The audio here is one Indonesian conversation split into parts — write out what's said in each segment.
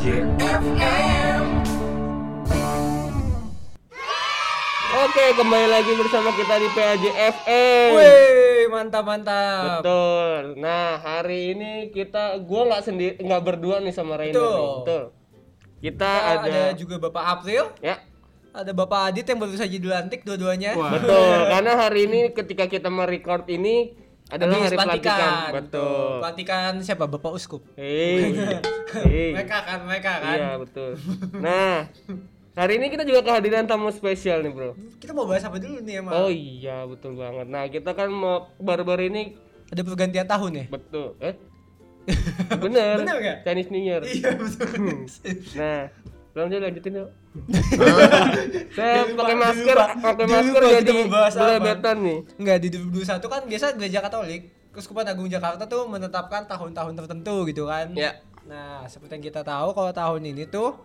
FM. Oke, kembali lagi bersama kita di PAJ FM. Wih, mantap mantap. Betul. Nah, hari ini kita gua nggak sendiri nggak berdua nih sama Rainer Betul. nih. Betul. Kita Kita ada, ada juga Bapak April, ya. ada Bapak Adit yang baru saja dilantik dua-duanya. Betul. Karena hari ini ketika kita merecord ini adalah Habis hari pelantikan. Betul. Pelantikan siapa? Bapak Uskup. Hei. Hei. Mereka kan, mereka kan. Iya, betul. Nah, hari ini kita juga kehadiran tamu spesial nih, Bro. Kita mau bahas apa dulu nih emang? Oh iya, betul banget. Nah, kita kan mau baru-baru ini Ada pergantian tahun ya? betul. Eh? Bener. Bener nggak? Chinese New Year. Iya betul. Nah, belum dia lanjutin yuk. Saya pakai Pak, masker, pakai masker jadi belebetan nih. Enggak di 2021 kan biasa gereja Katolik Keuskupan Agung Jakarta tuh menetapkan tahun-tahun tertentu gitu kan. Ya. Nah, seperti yang kita tahu kalau tahun ini tuh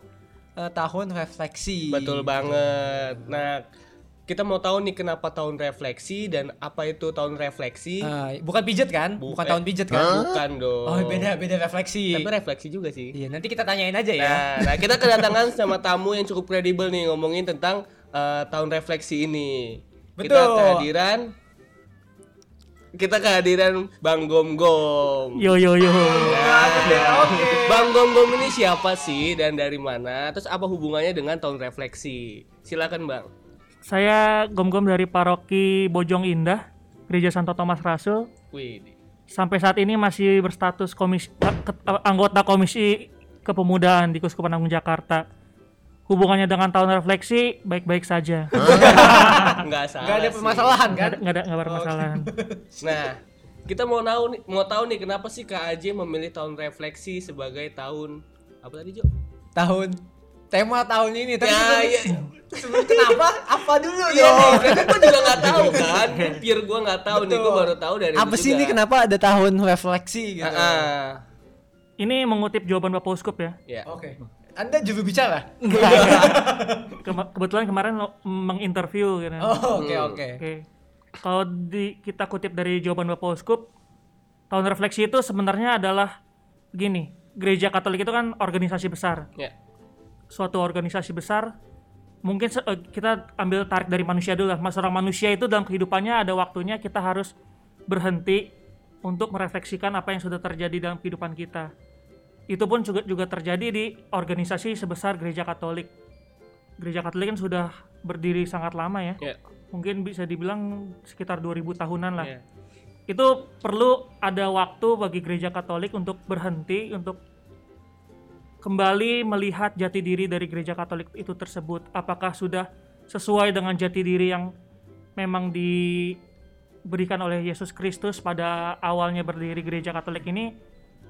eh, tahun refleksi. Betul banget. Nah, kita mau tahu nih kenapa tahun refleksi dan apa itu tahun refleksi? Ah, bukan pijet kan? Bukan, Bukan. tahun pijet kan? Bukan dong. Oh, beda beda refleksi. Tapi refleksi juga sih. Iya, nanti kita tanyain aja ya. Nah, nah kita kedatangan sama tamu yang cukup kredibel nih ngomongin tentang eh, tahun refleksi ini. Kita Betul. kehadiran kita kehadiran Bang Gom Gom. Yo yo yo. Oke. Bang Gom Gom ini siapa sih dan dari mana? Terus apa hubungannya dengan tahun refleksi? Silakan Bang. Saya gom-gom dari paroki Bojong Indah, Gereja Santo Thomas Rasul. Wih. Sampai saat ini masih berstatus komisi eh, eh, anggota komisi kepemudaan di Kuskupan Agung Jakarta. Hubungannya dengan tahun refleksi baik-baik saja. Enggak salah. Enggak ada permasalahan kan? ada nggak ada nggak bermasalahan. Nah, kita mau tahu nih, mau tahu nih kenapa sih KAJ memilih tahun refleksi sebagai tahun apa tadi, Jo? Tahun tema tahun ini tapi Ya, sebelum- ya. sebelum kenapa? Apa dulu Iya dong? nih, karena gue juga nggak tahu kan. Pure gue nggak tahu nih, gue Betul. baru tahu dari Apa sih juga. ini kenapa ada tahun refleksi gitu? Ah, ah. Ini mengutip jawaban Bapak Uskup ya. Ya. Oke. Anda juru bicara? Kema- kebetulan kemarin lo menginterview gitu. Oh, oke oke. Oke. Kalau di kita kutip dari jawaban Bapak Uskup, tahun refleksi itu sebenarnya adalah begini. Gereja Katolik itu kan organisasi besar. Ya. Suatu organisasi besar mungkin eh, kita ambil tarik dari manusia dulu lah. Mas orang manusia itu dalam kehidupannya ada waktunya kita harus berhenti untuk merefleksikan apa yang sudah terjadi dalam kehidupan kita. Itu pun juga juga terjadi di organisasi sebesar Gereja Katolik. Gereja Katolik kan sudah berdiri sangat lama ya Ya. mungkin bisa dibilang sekitar 2000 tahunan lah. Ya. Itu perlu ada waktu bagi gereja Katolik untuk berhenti untuk kembali melihat jati diri dari gereja Katolik itu tersebut. Apakah sudah sesuai dengan jati diri yang memang diberikan oleh Yesus Kristus pada awalnya berdiri gereja Katolik ini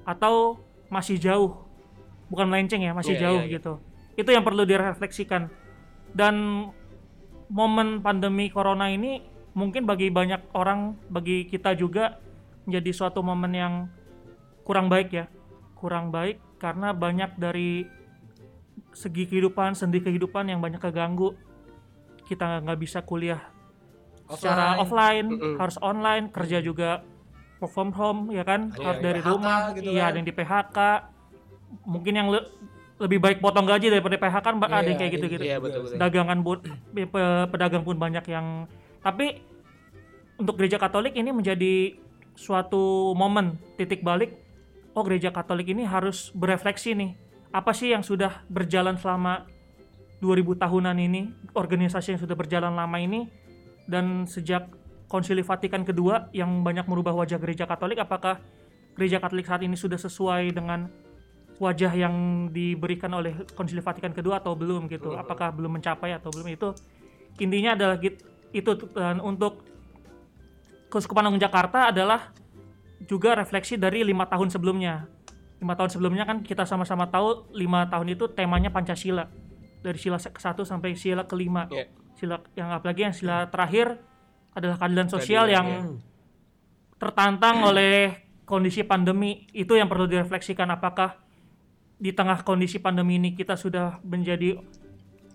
atau masih jauh? Bukan melenceng ya, masih Iya, jauh iya, iya. gitu. Itu yang perlu direfleksikan. Dan momen pandemi corona ini mungkin bagi banyak orang, bagi kita juga menjadi suatu momen yang kurang baik ya, kurang baik karena banyak dari segi kehidupan, sendi kehidupan yang banyak keganggu. Kita nggak bisa kuliah secara offline, Mm-mm. harus online, kerja juga work from home ya kan, Iya, harus iya. dari PHK rumah, gitu iya kan. ada yang di PHK, mungkin yang le- lebih baik potong gaji daripada PHK kan ada yang Iya, kayak iya, gitu-gitu Iya, betul betul. dagangan pun pe- pedagang pun banyak yang tapi untuk gereja Katolik ini menjadi suatu momen titik balik oh gereja Katolik ini harus berefleksi nih. Apa sih yang sudah berjalan selama 2000 tahunan ini organisasi yang sudah berjalan lama ini? Dan sejak konsili Vatikan kedua yang banyak merubah wajah gereja Katolik apakah gereja Katolik saat ini sudah sesuai dengan wajah yang diberikan oleh Konsili Vatikan kedua atau belum gitu? Apakah belum mencapai atau belum? Itu intinya adalah git- itu dan untuk Keuskupan Agung Jakarta adalah juga refleksi dari lima tahun sebelumnya. Lima tahun sebelumnya kan kita sama-sama tahu lima tahun itu temanya Pancasila. Dari sila ke satu sampai sila kelima. Iya. sila yang apalagi yang sila terakhir adalah keadilan sosial Keadilan, yang tertantang oleh kondisi pandemi. Itu yang perlu direfleksikan apakah di tengah kondisi pandemi ini kita sudah menjadi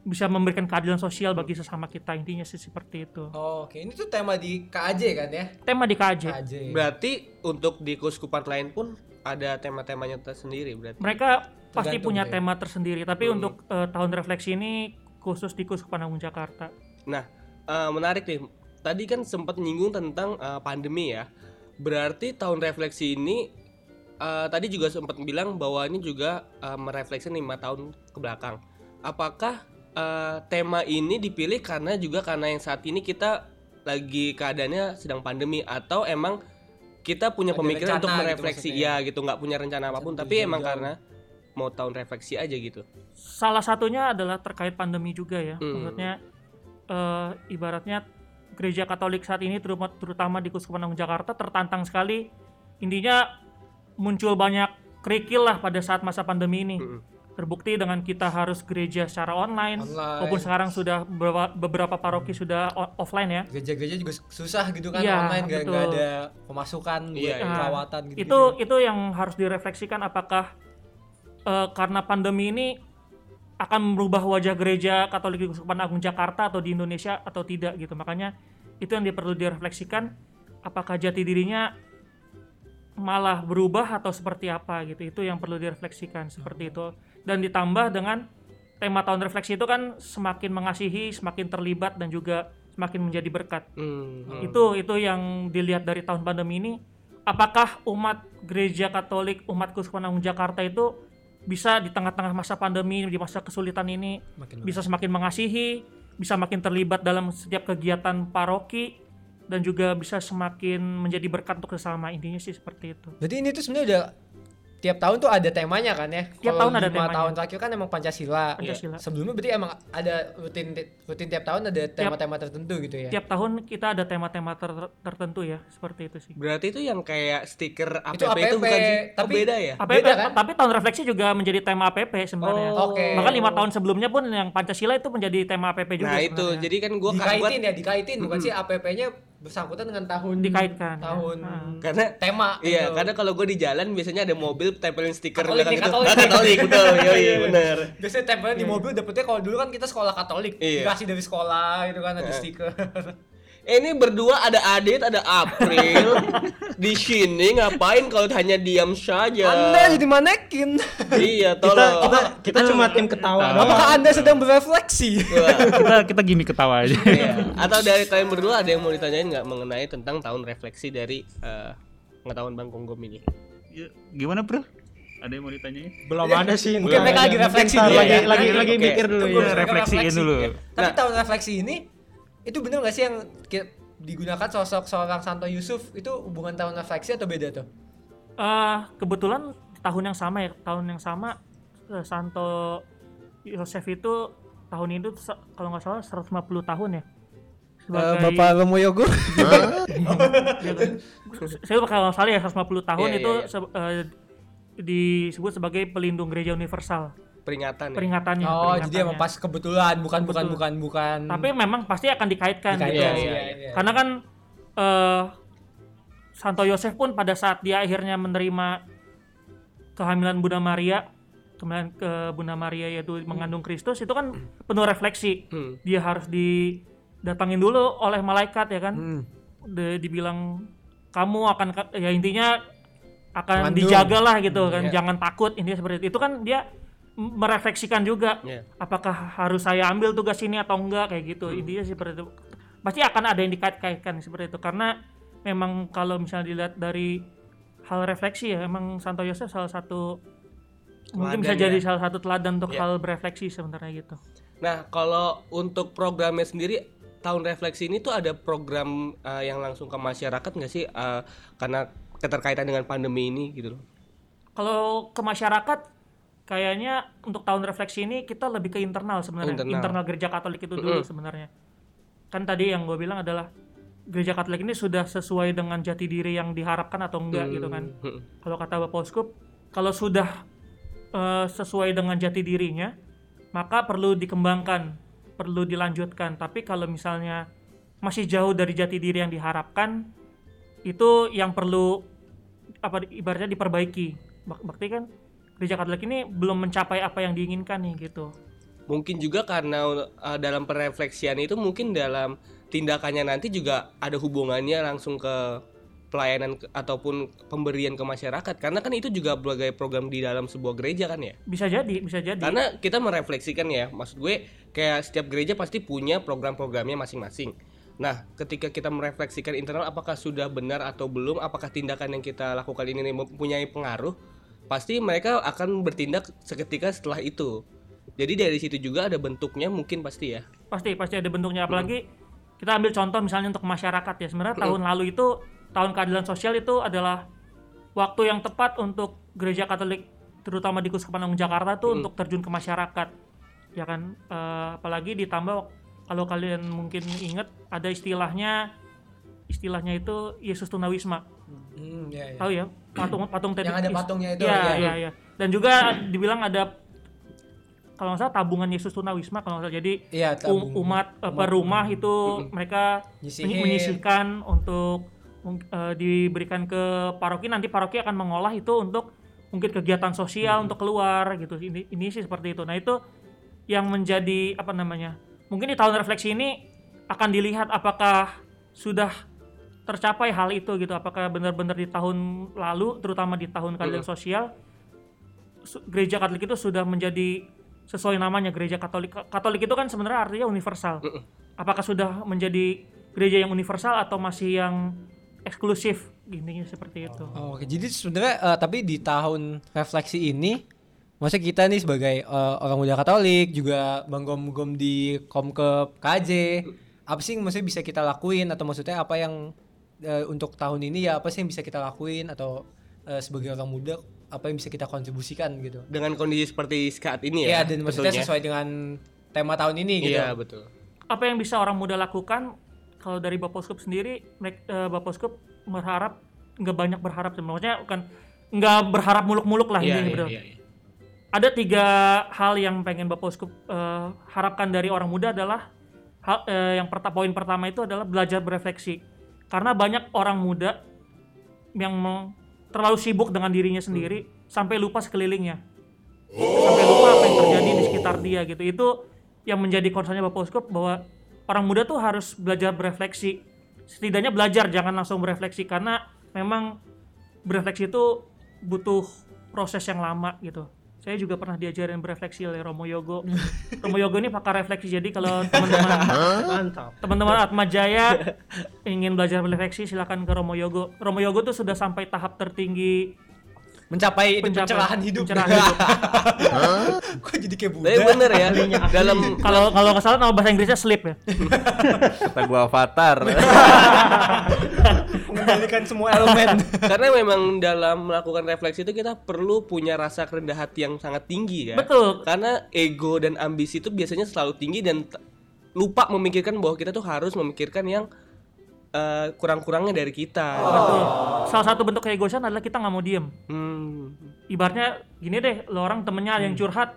bisa memberikan keadilan sosial bagi sesama kita intinya sih seperti itu Oh, Oke, ini tuh tema di KAJ kan ya? tema di KJ KAJ. Berarti untuk di keuskupan lain pun ada tema-temanya tersendiri berarti. mereka pasti Tergantung punya ya. tema tersendiri. Tapi Hmm. untuk eh, tahun refleksi ini khusus di Kuskupan Agung Jakarta. Nah, eh, menarik nih. Tadi kan sempat nyinggung tentang eh, pandemi ya. Berarti tahun refleksi ini eh, tadi juga sempat bilang bahwa ini juga eh, merefleksi lima tahun ke belakang. Apakah eh, tema ini dipilih karena juga karena yang saat ini kita lagi keadaannya sedang pandemi atau emang kita punya Ada pemikiran rencana untuk gitu merefleksi maksudnya. ya gitu nggak punya rencana apa pun Sampai tapi emang jauh-jauh. karena mau tahun refleksi aja gitu. Salah satunya adalah terkait pandemi juga ya. Hmm. Maksudnya eh, ibaratnya gereja Katolik saat ini terutama, terutama di Kuskupan Agung Jakarta tertantang sekali. Intinya muncul banyak kerikil lah pada saat masa pandemi ini. Mm-mm. Terbukti dengan kita harus gereja secara online, Online. maupun sekarang sudah beberapa, beberapa paroki sudah offline ya. Gereja-gereja juga susah gitu kan Iya, online gak, nggak ada pemasukan buat Iya, iya. perawatan gitu. itu itu yang harus direfleksikan apakah eh, karena pandemi ini akan merubah wajah gereja Katolik di Kuskupan Agung Jakarta atau di Indonesia atau tidak gitu makanya itu yang perlu direfleksikan apakah jati dirinya malah berubah atau seperti apa gitu itu yang perlu direfleksikan seperti itu dan ditambah dengan tema tahun refleksi itu kan semakin mengasihi semakin terlibat dan juga semakin menjadi berkat. Hmm, hmm. itu itu yang dilihat dari tahun pandemi ini. Apakah umat gereja Katolik umat Kuskupan Agung Jakarta itu bisa di tengah-tengah masa pandemi di masa kesulitan ini Makin bisa semakin mengasihi bisa makin terlibat dalam setiap kegiatan paroki dan juga bisa semakin menjadi berkat untuk sesama. Intinya sih seperti itu. Berarti ini tuh sebenarnya udah tiap tahun tuh ada temanya kan ya? Tiap Kalau tahun ada lima temanya. tahun terakhir kan emang Pancasila. Pancasila. Sebelumnya berarti emang ada rutin rutin tiap tahun ada tema-tema tertentu gitu ya? tiap tahun kita ada tema-tema ter- tertentu ya seperti itu sih Berarti itu yang kayak stiker APP Itu itu, APP, bukan sih? Oh, tapi- beda ya? APP, Beda kan? tapi tahun refleksi juga menjadi tema APP sebenarnya Oh, Oke. bahkan lima tahun sebelumnya pun yang Pancasila itu menjadi tema APP juga Nah, itu. Jadi kan gua buat dikaitin ya, dikaitin bukan sih APP-nya bersangkutan dengan tahun Dikaitkan, ya. tahun Ah. karena tema. Iya, gitu. karena kalau gue di jalan biasanya ada mobil tempelin stiker Katolik nih, gitu. Katolik. Ah, Katolik, betul. Yoi, bener. Biasanya tempelnya di mobil dapetnya kalau dulu kan kita sekolah Katolik, Iya. dikasih dari sekolah gitu kan ada Heeh. stiker. Ini berdua ada Adit, ada April. di sini ngapain kalau hanya diam saja? Anda jadi manekin. Iya, kita tolong. kita kita cuma tim ketawa doang. Apakah Anda sedang berefleksi? Wah, kita kita gini ketawa aja iya. Atau dari kalian berdua ada yang mau ditanyain nggak mengenai tentang tahun refleksi dari eh, pengetahuan Bang Konggom ini? Ya, gimana bro ada yang mau ditanyain Belum ada sih. Mungkin mereka lagi refleksi dulu lagi, ya. lagi, mikir dulu ya. refleksiin refleksi. dulu. Tapi Nah. tahun refleksi ini itu bener gak sih yang digunakan sosok seorang Santo Yusuf itu hubungan tahun refleksi atau beda tuh? Eh, kebetulan tahun yang sama ya tahun yang sama eh, Santo Yosef itu tahun itu kalau nggak salah 150 tahun ya sebagai Romo Yogo. Iya kan? saya kalau nggak salah ya 150 tahun Iya, itu iya. se- eh, disebut sebagai pelindung gereja universal Peringatan ya. peringatannya Oh, jadi peringatannya. emang pas kebetulan bukan bukan Betul. bukan bukan tapi memang pasti akan dikaitkan Dikaitkan, gitu. Iya, iya, iya. karena kan eh Santo Yosef pun pada saat dia akhirnya menerima kehamilan Bunda Maria kehamilan ke Bunda Maria yaitu mengandung Kristus itu kan penuh refleksi Hmm. dia harus didatangin dulu oleh malaikat ya kan Hmm. De- dibilang kamu akan ka- ya intinya akan Mengandung. dijaga lah gitu kan iya. jangan takut intinya seperti itu itu kan dia merefleksikan juga Iya. apakah harus saya ambil tugas ini atau enggak kayak gitu Hmm. intinya seperti itu pasti akan ada yang dikait-kaitkan seperti itu karena memang kalau misalnya dilihat dari hal refleksi ya emang Santo Yosef salah satu mungkin bisa Teladan jadi ya. salah satu teladan untuk Iya. hal berefleksi sebenarnya gitu Nah, kalau untuk programnya sendiri tahun refleksi ini tuh ada program eh, yang langsung ke masyarakat nggak sih? Eh, karena keterkaitan dengan pandemi ini gitu loh. Kalau ke masyarakat kayaknya untuk tahun refleksi ini kita lebih ke internal sebenarnya. Internal. Internal. gereja Katolik itu dulu Mm-mm. sebenarnya. Kan tadi yang gue bilang adalah gereja Katolik ini sudah sesuai dengan jati diri yang diharapkan atau enggak gitu kan. Hmm. Kalau kata Bapak Uskup, kalau sudah eh, sesuai dengan jati dirinya, maka perlu dikembangkan, perlu dilanjutkan. Tapi kalau misalnya masih jauh dari jati diri yang diharapkan, itu yang perlu apa ibaratnya diperbaiki. Bak- Berarti kan gereja Katolik ini belum mencapai apa yang diinginkan nih gitu. Mungkin juga karena eh, dalam perefleksian itu mungkin dalam tindakannya nanti juga ada hubungannya langsung ke pelayanan ke- ataupun pemberian ke masyarakat. Karena kan itu juga sebagai program di dalam sebuah gereja kan ya? Bisa jadi bisa jadi. Karena kita merefleksikan ya maksud gue kayak setiap gereja pasti punya program-programnya masing-masing. Nah ketika kita merefleksikan internal apakah sudah benar atau belum? Apakah tindakan yang kita lakukan ini mempunyai pengaruh pasti mereka akan bertindak seketika setelah itu. Jadi dari situ juga ada bentuknya mungkin pasti ya. Pasti pasti ada bentuknya. Apalagi kita ambil contoh misalnya untuk masyarakat ya. Sebenarnya tahun lalu itu tahun keadilan sosial itu adalah waktu yang tepat untuk gereja Katolik terutama di Kuskupan Agung Jakarta tuh untuk terjun ke masyarakat. Ya kan? Eh, apalagi ditambah kalau kalian mungkin ingat ada istilahnya istilahnya itu Yesus Tunawisma Hmm, ya, ya. tahu ya patung patung tadi Yang ada patungnya itu, ya, ya. ya, ya. dan juga dibilang ada kalau nggak salah tabungan Yesus Tunawisma kalau nggak salah jadi Iya, um- umat eh, per rumah itu mereka Nyisihin. menyi- menyisihkan untuk eh, diberikan ke paroki nanti paroki akan mengolah itu untuk mungkin kegiatan sosial untuk keluar gitu ini ini sih seperti itu nah itu yang menjadi apa namanya mungkin di tahun refleksi ini akan dilihat apakah sudah tercapai hal itu gitu. Apakah benar-benar di tahun lalu terutama di tahun keadilan sosial su- gereja Katolik itu sudah menjadi sesuai namanya gereja Katolik. Katolik itu kan sebenarnya artinya universal. Apakah sudah menjadi gereja yang universal atau masih yang eksklusif? Gini seperti itu. Oh, Oke, jadi sebenarnya eh, tapi di tahun refleksi ini maksudnya kita nih sebagai eh, orang muda Katolik juga Bang Gom Gom di Komke KJ apa sih maksudnya bisa kita lakuin? Atau maksudnya apa yang eh, untuk tahun ini ya apa sih yang bisa kita lakuin atau eh, sebagai orang muda apa yang bisa kita kontribusikan gitu. dengan kondisi seperti saat ini Iya, ya dan maksudnya tentunya. sesuai dengan tema tahun ini gitu. iya betul apa yang bisa orang muda lakukan kalau dari Bapak Uskup sendiri eh, Bapak Uskup berharap nggak banyak berharap sebenarnya bukan nggak berharap muluk-muluk lah intinya iya betul. iya iya. ada tiga hal yang pengen Bapak Uskup eh, harapkan dari orang muda adalah hal, eh, yang pertama poin pertama itu adalah belajar berefleksi karena banyak orang muda yang terlalu sibuk dengan dirinya sendiri sampai lupa sekelilingnya. Sampai lupa apa yang terjadi di sekitar dia gitu. Itu yang menjadi concernnya Bapak Uskup bahwa orang muda tuh harus belajar berefleksi. Setidaknya belajar jangan langsung berefleksi. Karena memang berefleksi itu butuh proses yang lama gitu saya juga pernah diajarin berefleksi oleh Romo Yogo Romo Yogo ini pakar refleksi jadi kalau teman-teman Mantap. teman-teman Atma Jaya ingin belajar berefleksi silakan ke Romo Yogo Romo Yogo tuh sudah sampai tahap tertinggi Mencapai itu Pencapaian- pencerahan hidup. pencerahan hidup. Kok jadi kayak Buddha? tapi bener ya dalam kalau kalau nggak salah nama bahasa Inggrisnya sleep ya Kata gua avatar. Mengendalikan semua elemen. karena memang dalam melakukan refleksi itu kita perlu punya rasa kerendah hati yang sangat tinggi kan betul. Karena ego dan ambisi itu biasanya selalu tinggi dan lupa memikirkan bahwa kita tuh harus memikirkan yang eh, kurang-kurangnya dari kita. Betul. Salah satu bentuk keegoisan adalah kita nggak mau diem. Hmm. ibaratnya gini deh lo orang temennya ada yang curhat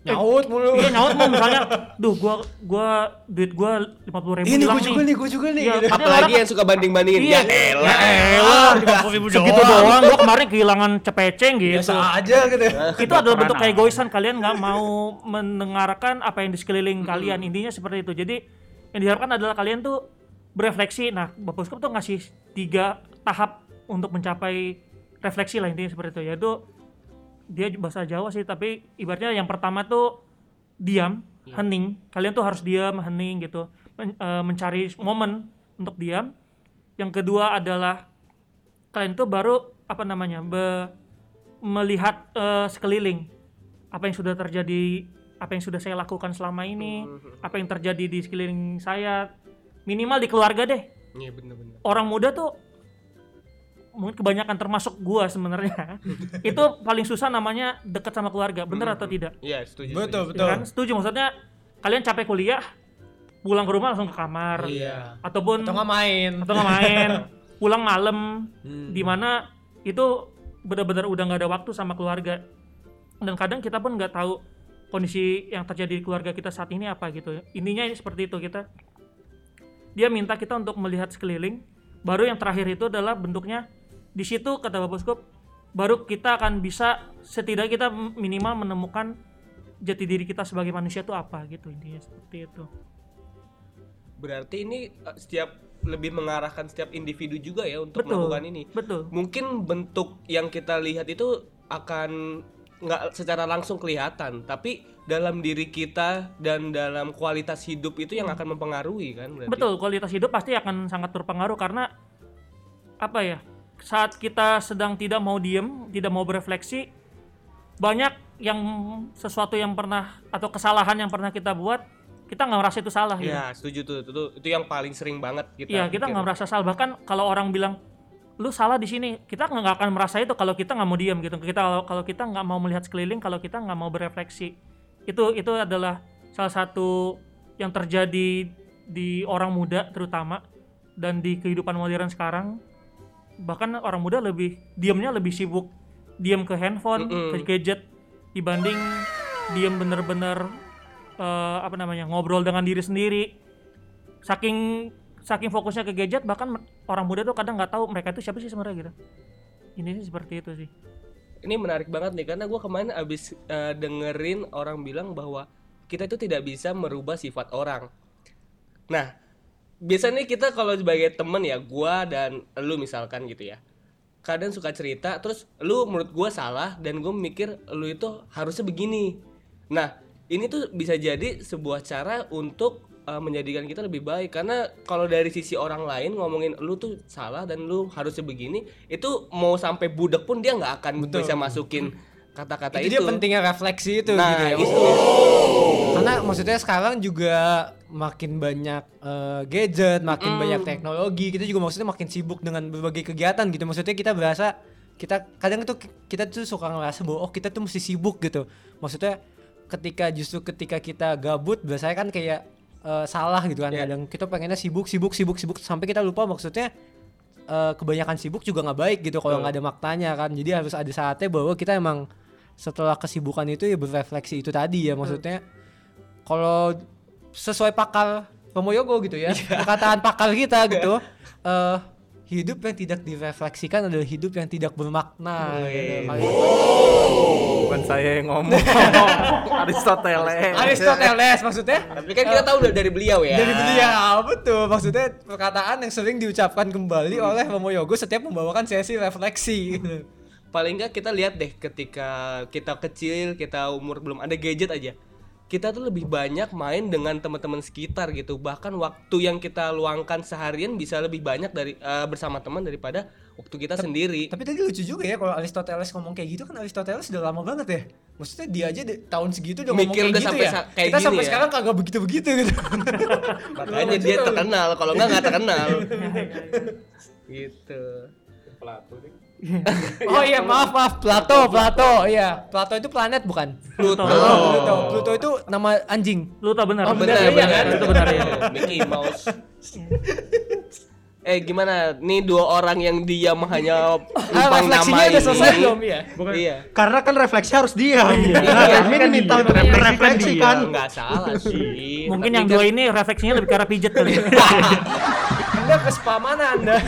Nyaut mulu. iya nyaut mau misalnya duh gua gua duit gua lima puluh ribu Ini gue juga nih, gue juga nih. Padahal apalagi orang- yang suka banding-bandingin. Iya. ya elah. Elah segitu doang. gua kemarin kehilangan cepeceng gitu. Biasa aja gitu. itu adalah bentuk keegoisan kalian nggak mau mendengarkan apa yang di sekeliling kalian. Intinya seperti itu. Jadi yang diharapkan adalah kalian tuh berefleksi. Nah bapak Uskup tuh ngasih tiga tahap untuk mencapai refleksi lah intinya seperti itu. Yaitu dia bahasa Jawa sih tapi ibaratnya yang pertama tuh diam hening. Kalian tuh harus diam hening gitu. Men- eh, mencari momen untuk diam. Yang kedua adalah kalian tuh baru apa namanya be- melihat eh, sekeliling apa yang sudah terjadi apa yang sudah saya lakukan selama ini apa yang terjadi di sekeliling saya. Minimal di keluarga deh. Iya bener-bener. Orang muda tuh mungkin kebanyakan termasuk gua sebenarnya. Itu paling susah namanya dekat sama keluarga bener atau tidak? Iya setuju Betul, setuju. Ya kan? Setuju maksudnya kalian capek kuliah pulang ke rumah langsung ke kamar. Iya. ataupun Atau nggak main. atau nggak main pulang malam. Hmm. di mana itu benar-benar udah nggak ada waktu sama keluarga. Dan kadang kita pun nggak tahu kondisi yang terjadi di keluarga kita saat ini apa gitu. Intinya ini seperti itu kita dia minta kita untuk melihat sekeliling. Baru yang terakhir itu adalah bentuknya di situ kata Bapak Skup baru kita akan bisa setidaknya kita minimal menemukan jati diri kita sebagai manusia itu apa gitu intinya seperti itu berarti ini eh, setiap lebih mengarahkan setiap individu juga ya untuk Betul. melakukan ini. Betul. Mungkin bentuk yang kita lihat itu akan nggak secara langsung kelihatan, tapi dalam diri kita dan dalam kualitas hidup itu yang akan mempengaruhi kan berarti. Betul, kualitas hidup pasti akan sangat berpengaruh karena apa ya? Saat kita sedang tidak mau diem, tidak mau berefleksi, banyak yang sesuatu yang pernah atau kesalahan yang pernah kita buat, kita nggak merasa itu salah gitu. Ya, setuju tuh. Itu, itu yang paling sering banget kita. Iya, kita nggak merasa salah. Bahkan kalau orang bilang lu salah di sini, kita nggak akan merasa itu kalau kita nggak mau diam gitu. Kita kalau kalau kita nggak mau melihat sekeliling, kalau kita nggak mau berefleksi, itu itu adalah salah satu yang terjadi di orang muda terutama dan di kehidupan modern sekarang. Bahkan orang muda lebih diamnya lebih sibuk diam ke handphone, Mm-mm. ke gadget dibanding diam bener-bener eh, apa namanya ngobrol dengan diri sendiri saking saking fokusnya ke gadget bahkan orang muda tuh kadang nggak tahu mereka itu siapa sih sebenarnya gitu ini sih seperti itu sih Ini menarik banget nih karena gua kemarin abis eh, dengerin orang bilang bahwa kita itu tidak bisa merubah sifat orang. Nah, biasanya kita kalau sebagai temen ya, gua dan lu misalkan gitu ya. Kadang suka cerita, terus lu menurut gua salah dan gue mikir lu itu harusnya begini. Nah, ini tuh bisa jadi sebuah cara untuk eh, menjadikan kita lebih baik karena kalau dari sisi orang lain ngomongin lu tuh salah dan lu harusnya begini, itu mau sampai budek pun dia nggak akan bisa masukin kata-kata itu, itu. dia pentingnya refleksi itu Nah, gitu ya. itu. Karena maksudnya sekarang juga makin banyak eh, gadget, makin banyak teknologi, kita juga maksudnya makin sibuk dengan berbagai kegiatan gitu. Maksudnya kita berasa kita kadang itu kita tuh suka ngerasa bahwa oh kita tuh mesti sibuk gitu. Maksudnya ketika justru ketika kita gabut biasanya kan kayak eh, salah gitu kan. Iya. Kadang kita pengennya sibuk, sibuk, sibuk, sibuk sampai kita lupa maksudnya eh, kebanyakan sibuk juga nggak baik gitu kalau nggak ada maknanya kan. Jadi harus ada saatnya bahwa kita emang setelah kesibukan itu ya berefleksi itu tadi ya maksudnya kalau sesuai pakar Romoyogo gitu ya perkataan pakar kita gitu eh hidup yang tidak direfleksikan adalah hidup yang tidak bermakna gitu. Kali- Bukan saya yang ngomong. Aristoteles. Aristoteles maksudnya Tapi kan kita tahu udah dari beliau ya. dari beliau betul maksudnya perkataan yang sering diucapkan kembali oleh Romoyogo setiap membawakan sesi refleksi gitu. paling nggak kita lihat deh ketika kita kecil kita umur belum ada gadget aja kita tuh lebih banyak main dengan teman-teman sekitar gitu bahkan waktu yang kita luangkan seharian bisa lebih banyak dari eh, bersama teman daripada waktu kita sendiri Tapi tadi lucu juga ya kalau Aristoteles ngomong kayak gitu kan Aristoteles udah lama banget ya. Maksudnya dia aja di- tahun segitu udah ngomong Mikir kayak udah gitu sampai ya. kayak Kita gini sampai ya. sekarang kagak begitu-begitu gitu. makanya dia terkenal kalau nggak nggak terkenal gitu oh iya maaf maaf Plato Plato iya Plato itu planet bukan? Pluto Pluto Pluto itu nama anjing. lu tau benar Oh, benar Benar, iya benar kan? itu benar ya Mickey Mouse eh gimana nih dua orang yang diam hanya Ah, numpang refleksinya nama udah selesai ini. belum ya? Bukan. iya Karena kan refleksi harus diam. Iya, Ini kan diminta dia. untuk Refleksi refleksi kan kan. nggak salah sih mungkin yang kan- dua ini refleksinya lebih ke arah pijet kali Anda ke spa mana Anda?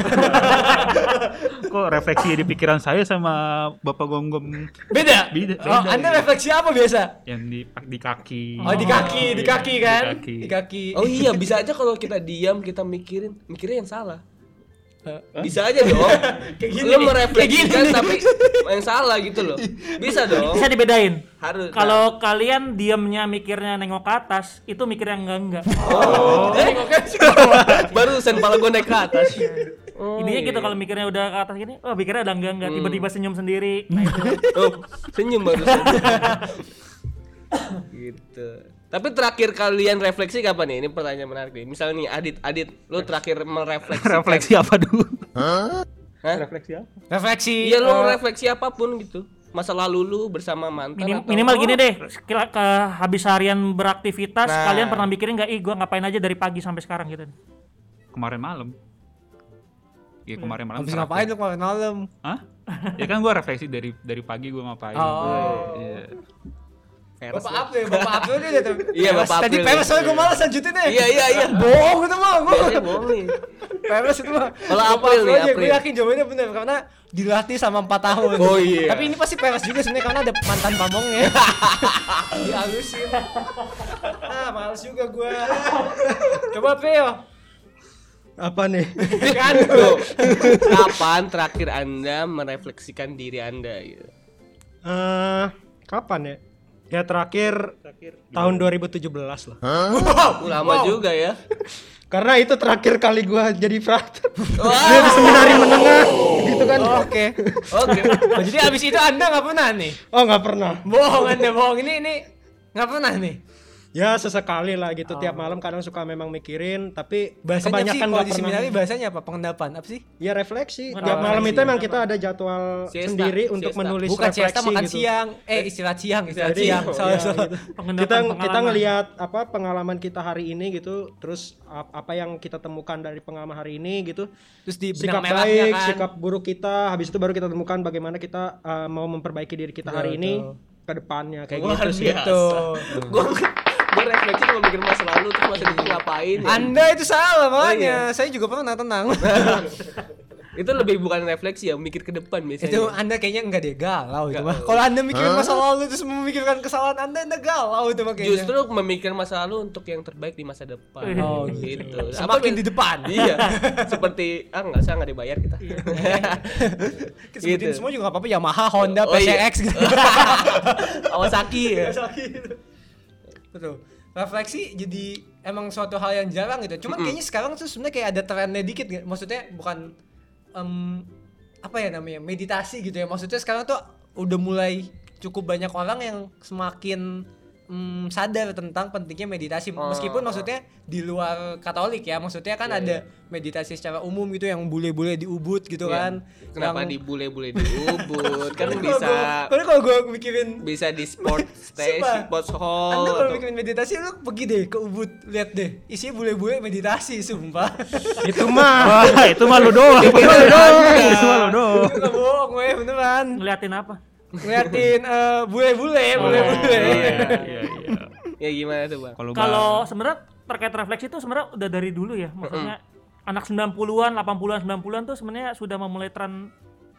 Kok refleksi di pikiran saya sama Bapak Gonggom Beda. Beda, Oh, beda, Anda iya. refleksi apa biasa? yang di di kaki. Oh, di kaki, di kaki kan? Di kaki. Di kaki. Oh iya bisa aja kalau kita diam kita mikirin mikirnya yang salah. Bisa aja dong. Kayak gini Lu merefleksikan tapi yang salah gitu loh. Bisa dong. bisa dibedain Harus. kalau kalian diamnya mikirnya nengok ke atas itu mikirnya enggak enggak oh. Eh, barusan pala gue naik ke atas. Oh, Ininya iya. gitu kalau mikirnya udah ke atas gini, oh mikirnya udah enggak enggak, tiba-tiba senyum sendiri. Nah itu. Oh, senyum barusan. gitu. Tapi terakhir kalian refleksi kapan nih? Ini pertanyaan menarik nih. Misalnya nih Adit, Adit, lu terakhir merefleksi. refleksi apa dulu? Hah? refleksi apa? Refleksi. Iya lu eh, refleksi apa pun gitu. Masa lalu lu bersama mantan Minim- atau- minimal gini deh, kira ke habis harian beraktivitas, Nah. kalian pernah mikirin nggak, ih gua ngapain aja dari pagi sampai sekarang gitu. Kemarin malam. Iya kemarin malam. Habis ngapain lu kemarin malam? Hah? Ya kan gua refleksi dari dari pagi gua ngapain. Oh. Iya. Peres Bapak lu. April, Bapak April dia tuh. Iya, Bapak Tadi April. peres soalnya gue malas lanjutin deh. Iya iya iya. Bohong itu mah, gue Biasanya bohong peres itu mah. Kalau April nih, aja, April. Gue yakin jawabannya bener karena dilatih sama 4 tahun. Oh, iya. Tapi ini pasti peres juga sebenarnya karena ada mantan pamongnya. Dihalusin. Ah, males juga gue. Coba April. Apa nih? kan Tuh, kapan terakhir anda merefleksikan diri anda gitu? Eh, kapan ya? Ya terakhir tahun 2017 lah. Uh, lama juga ya. Karena itu terakhir kali gua jadi frater. Wah, Dia di seminari menengah gitu kan. oke oke. Oh, jadi abis itu anda nggak pernah nih Oh, nggak pernah. bohong anda bohong ini ini nggak pernah nih Ya sesekali lah gitu tiap malam kadang suka memang mikirin tapi bahasanya sih kebanyakan nggak di pernah. seminari bahasanya apa pengendapan apa sih Ya refleksi. Oh, Tiap malam refleksi. itu emang kita ada jadwal Siesta, sendiri untuk siesta. menulis bukan refleksi siesta makan gitu. siang eh istirahat siang istirahat Jadi, siang ya, salah gitu. kita kita pengalaman. ngelihat apa pengalaman kita hari ini gitu terus ap- apa yang kita temukan dari pengalaman hari ini gitu terus di sikap baik kan sikap buruk kita habis itu baru kita temukan bagaimana kita uh, mau memperbaiki diri kita hari ini ke depannya kayak Luar gitu biasa. Gitu. Gue gue refleksi cuma mikir masa lalu terus masa depan ngapain ya? anda itu salah makanya iya. saya juga pernah tenang Itu lebih bukan refleksi ya, mikir ke depan biasanya. itu anda kayaknya enggak deh galau itu mah kalau anda mikirin masa lalu terus memikirkan kesalahan anda anda galau itu mah kayaknya Justru memikirkan masa lalu untuk yang terbaik di masa depan. Oh, gitu. Semakin Apa- di depan. Iya. Seperti ah enggak saya enggak dibayar kita. Kita sebutin Gitu. semua juga nggak apa-apa Yamaha Honda Oh, iya. PCX gitu Kawasaki ya. betul refleksi jadi emang suatu hal yang jarang gitu. Cuman kayaknya sekarang tuh sebenarnya kayak ada trennya dikit nggak? maksudnya bukan em, apa ya namanya meditasi gitu ya. Maksudnya sekarang tuh udah mulai cukup banyak orang yang semakin em, sadar tentang pentingnya meditasi Oh, meskipun maksudnya di luar Katolik ya maksudnya kan Iya, ada meditasi secara umum gitu yang bule-bule di Ubud gitu Iya. kan Kenapa Yang- di bule-bule di Ubud? kan Kalau bisa gua- kalau kalau gue mikirin bisa di sport stage, Sumpah. sports Anda hall. kalau atau- bikin meditasi lu pergi deh ke Ubud, lihat deh. Isinya bule-bule meditasi, sumpah. itu mah itu mah lu doang. Itu mah lu doang. Itu mah lu doang. Itu gak bohong gue beneran. Ngeliatin apa? Ngeliatin eh, bule-bule, bule-bule. Iya, iya, iya. Ya gimana tuh, Bang? Kalau Kalau sebenarnya terkait refleksi itu sebenarnya udah dari dulu ya. Maksudnya anak 90-an, 80-an, 90-an tuh sebenarnya sudah memulai tren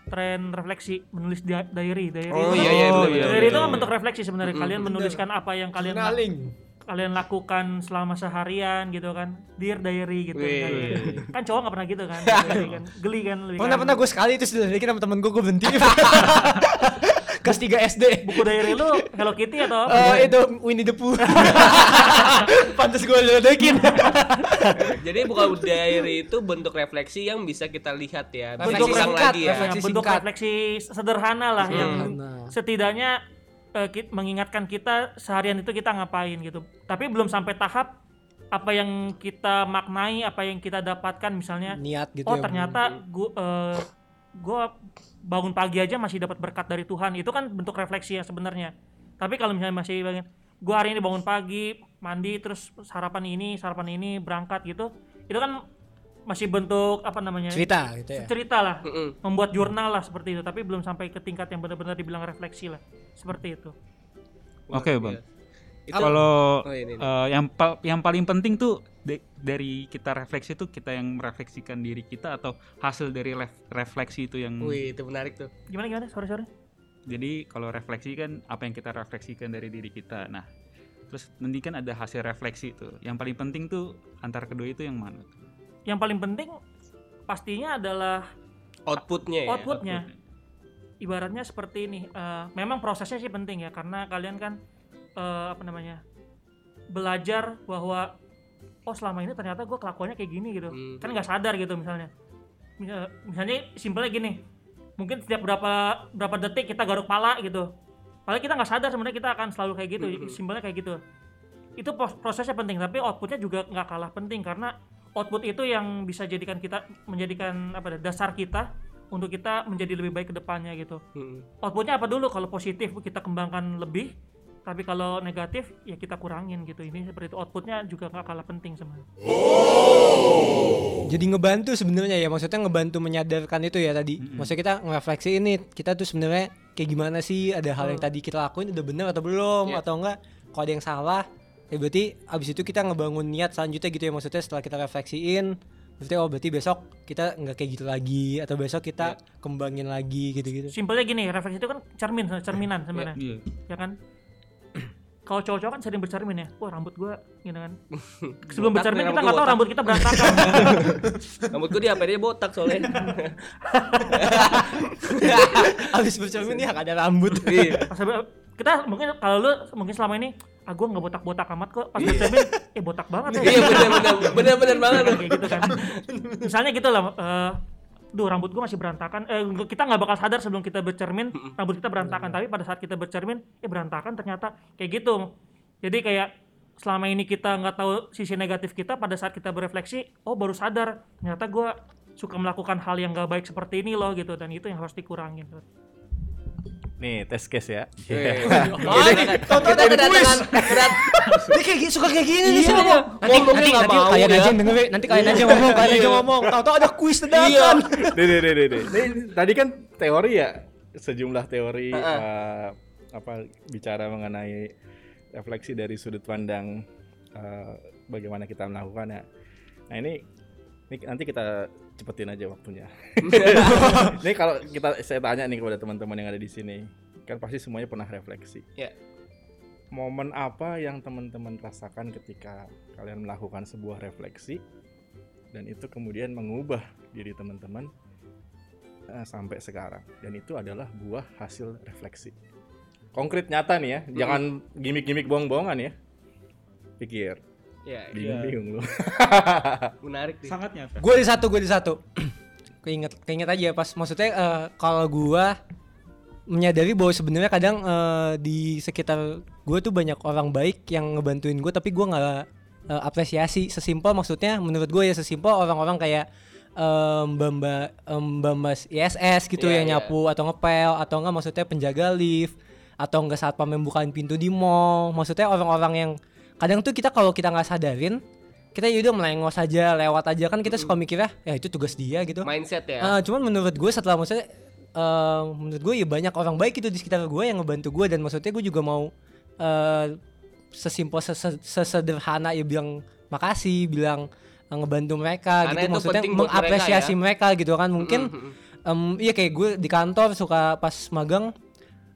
tren refleksi, menulis dia- diary, diary. Oh, itu iya, kan- iya, Oh, betul, iya. Diary itu kan bentuk refleksi sebenarnya. Kalian menuliskan apa yang kalian Journaling. kalian lakukan selama seharian gitu kan. Dear diary gitu. Wih. kan. Kan cowok nggak pernah gitu kan. Kan. Geli kan lebih Pernah kan. pernah gue sekali terus diledekin sama temen gue, gue berhenti. Kelas 3 SD. Buku diary lu Hello Kitty atau apa? Eh itu Winnie the Pooh. Pantes gue ledekin. Jadi bukan diary itu bentuk refleksi yang bisa kita lihat ya. Bisa Refleksi singkat, lagi ya. refleksi Ya, bentuk singkat. refleksi sederhana lah yang Sederhana. setidaknya eh, ki- mengingatkan kita seharian itu kita ngapain gitu. Tapi belum sampai tahap apa yang kita maknai, apa yang kita dapatkan misalnya. Niat gitu oh ya. ternyata gua eh, gua bangun pagi aja masih dapat berkat dari Tuhan. Itu kan bentuk refleksi ya sebenarnya. Tapi kalau misalnya masih bagian gua hari ini bangun pagi, mandi terus sarapan ini, sarapan ini, berangkat gitu. Itu kan masih bentuk apa namanya? cerita gitu ya. cerita lah Mm-mm. membuat jurnal lah seperti itu tapi belum sampai ke tingkat yang benar-benar dibilang refleksi lah seperti itu Oke, Bang. Itu- Kalau Oh, ini, ini. eh, yang pal- yang paling penting tuh de- dari kita refleksi tuh kita yang merefleksikan diri kita atau hasil dari ref- refleksi itu yang Wih, itu menarik tuh. gimana gimana sorry sorry jadi kalau refleksi kan apa yang kita refleksikan dari diri kita nah terus nanti kan ada hasil refleksi tuh yang paling penting tuh antara kedua itu yang mana tuh? yang paling penting pastinya adalah Outputnya ya. outputnya ibaratnya seperti ini eh, memang prosesnya sih penting ya karena kalian kan eh, apa namanya belajar bahwa oh selama ini ternyata gue kelakuannya kayak gini gitu Hmm. kan nggak sadar gitu misalnya Misal- misalnya simpelnya gini mungkin setiap berapa berapa detik kita garuk pala gitu padahal kita nggak sadar sebenarnya kita akan selalu kayak gitu Hmm. simpelnya kayak gitu itu pros- prosesnya penting tapi outputnya juga nggak kalah penting karena output itu yang bisa jadikan kita menjadikan apa ya, dasar kita untuk kita menjadi lebih baik ke depannya gitu Mm. outputnya apa dulu kalau positif kita kembangkan lebih tapi kalau negatif ya kita kurangin gitu ini seperti itu outputnya juga nggak kalah penting sebenarnya Jadi ngebantu sebenarnya ya, maksudnya ngebantu menyadarkan itu ya tadi. Maksudnya kita ngerefleksi ini, kita tuh sebenarnya kayak gimana sih? Ada hal yang tadi kita lakuin udah bener atau belum Iya. atau enggak? Kalau ada yang salah, ya berarti abis itu kita ngebangun niat selanjutnya gitu ya. Maksudnya setelah kita refleksiin, berarti oh berarti besok kita nggak kayak gitu lagi atau besok kita kembangin lagi gitu-gitu. simpelnya gini refleksi itu kan cermin cerminan sebenarnya Iya. ya kan kalau cowok-cowok kan sering bercermin ya wah rambut gua gitu kan sebelum Botak bercermin nih, kita nggak tahu rambut kita berantakan Rambut gue di HP-nya botak soalnya. Habis bercermin ya ada rambut. Iya. Kita mungkin kalau lu mungkin selama ini ah gua nggak botak-botak amat kok pas bercermin eh botak banget ya Iya benar benar benar benar banget. kayak gitu kan misalnya gitu lah eh, duh rambut gua masih berantakan. Eh kita nggak bakal sadar sebelum kita bercermin. Rambut kita berantakan. Tapi pada saat kita bercermin eh berantakan ternyata. Kayak gitu. Jadi kayak selama ini kita nggak tahu sisi negatif kita pada saat kita berefleksi oh baru sadar. Ternyata gua suka melakukan hal yang nggak baik seperti ini loh gitu. Dan itu yang harus dikurangin Nih, tes case ya. Iya. Oh, Kita kedatangan berat. Dia kayak gi- suka kayak gini nih Iya, semua. iya. Nanti nanti nggak nanti kalian ya. aja yang dengerin. Nanti kalian aja ngomong, kalian aja ngomong. Tahu-tahu ada kuis Iya. dadakan. Nih, nih, nih, nih, tadi kan teori ya, sejumlah teori eh, apa bicara mengenai refleksi dari sudut pandang eh, bagaimana kita melakukannya. Nah ini, ini nanti kita cepetin aja waktunya. ini kalau kita saya tanya nih kepada teman-teman yang ada di sini, kan pasti semuanya pernah refleksi. Ya. Momen apa yang teman-teman rasakan ketika kalian melakukan sebuah refleksi dan itu kemudian mengubah diri teman-teman eh, sampai sekarang dan itu adalah buah hasil refleksi konkret nyata nih ya jangan gimmick-gimmick bohong-bohongan ya pikir Ya, bingung-bingung lu menarik nih. sangat nyata Gue di satu, gue di satu. keinget, keinget aja pas maksudnya eh, kalau gua menyadari bahwa sebenarnya kadang eh, di sekitar gue tuh banyak orang baik yang ngebantuin gue tapi gua nggak eh, apresiasi sesimpel maksudnya menurut gue ya sesimpel orang-orang kayak em, mbak mbak mbak ISS gitu Iya, yang iya. nyapu atau ngepel atau enggak maksudnya penjaga lift atau enggak saat pamem bukain pintu di mall maksudnya orang-orang yang kadang tuh kita kalau kita nggak sadarin kita yaudah melengos aja lewat aja kan kita suka mikirnya ya itu tugas dia gitu Mindset ya. Ah, cuman menurut gue setelah maksudnya eh, menurut gue ya banyak orang baik itu di sekitar gue yang ngebantu gue dan maksudnya gue juga mau eh, sesimpel sese- sesederhana ya bilang makasih bilang eh, ngebantu mereka Karena gitu itu maksudnya buat mereka mengapresiasi ya. mereka, gitu kan mungkin Mm-mm. em, iya kayak gue di kantor suka pas magang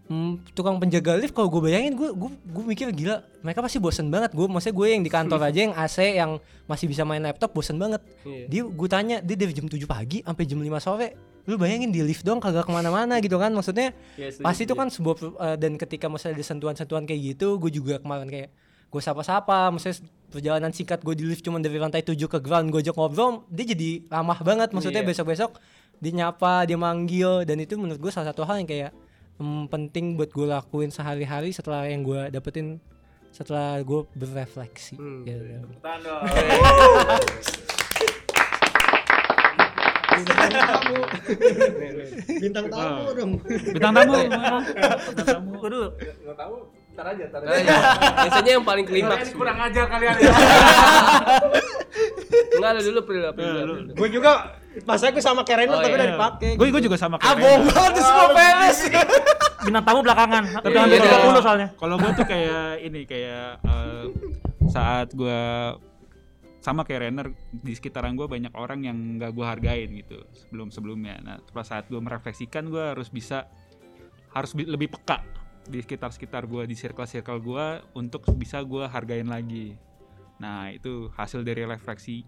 mm, tukang penjaga lift kalau gue bayangin gue gue gue mikir gila mereka pasti bosen banget gue maksudnya gue yang di kantor aja yang AC yang masih bisa main laptop bosen banget Iya. dia gue tanya dia dari jam 7 pagi sampai jam 5 sore lu bayangin di lift doang kagak ke mana-mana gitu kan maksudnya Iya, pasti itu setuju. kan sebuah eh, dan ketika maksudnya ada sentuhan-sentuhan kayak gitu gue juga kemarin kayak gue sapa-sapa maksudnya perjalanan singkat gue di lift cuma dari lantai 7 ke ground gue ajak ngobrol dia jadi ramah banget maksudnya Iya. besok-besok dia nyapa dia manggil dan itu menurut gue salah satu hal yang kayak mm, penting buat gue lakuin sehari-hari setelah yang gue dapetin setelah gue berefleksi Hmm. gitu. Bintang tamu. Bintang tamu dong. bintang tamu bintang tamu Gua dulu nggak tahu ntar aja ntar Nah, ya. Biasanya yang paling klimaks. kurang ajar kalian ya Enggak lu dulu Pril, Eh, lu. Gue juga pas aku sama Karen Oh, tapi iya. udah dipakai. gue gue juga sama kayak Abong Rena. banget tuh semua PNS bintang tamu belakangan tapi Iya, hampir iya. 20 soalnya kalau gue tuh kayak ini kayak eh, saat gue sama kayak Renner di sekitaran gue banyak orang yang nggak gue hargain gitu sebelum sebelumnya nah pas saat gue merefleksikan gue harus bisa harus bi- lebih peka di sekitar sekitar gue di circle circle gue untuk bisa gue hargain lagi nah itu hasil dari refleksi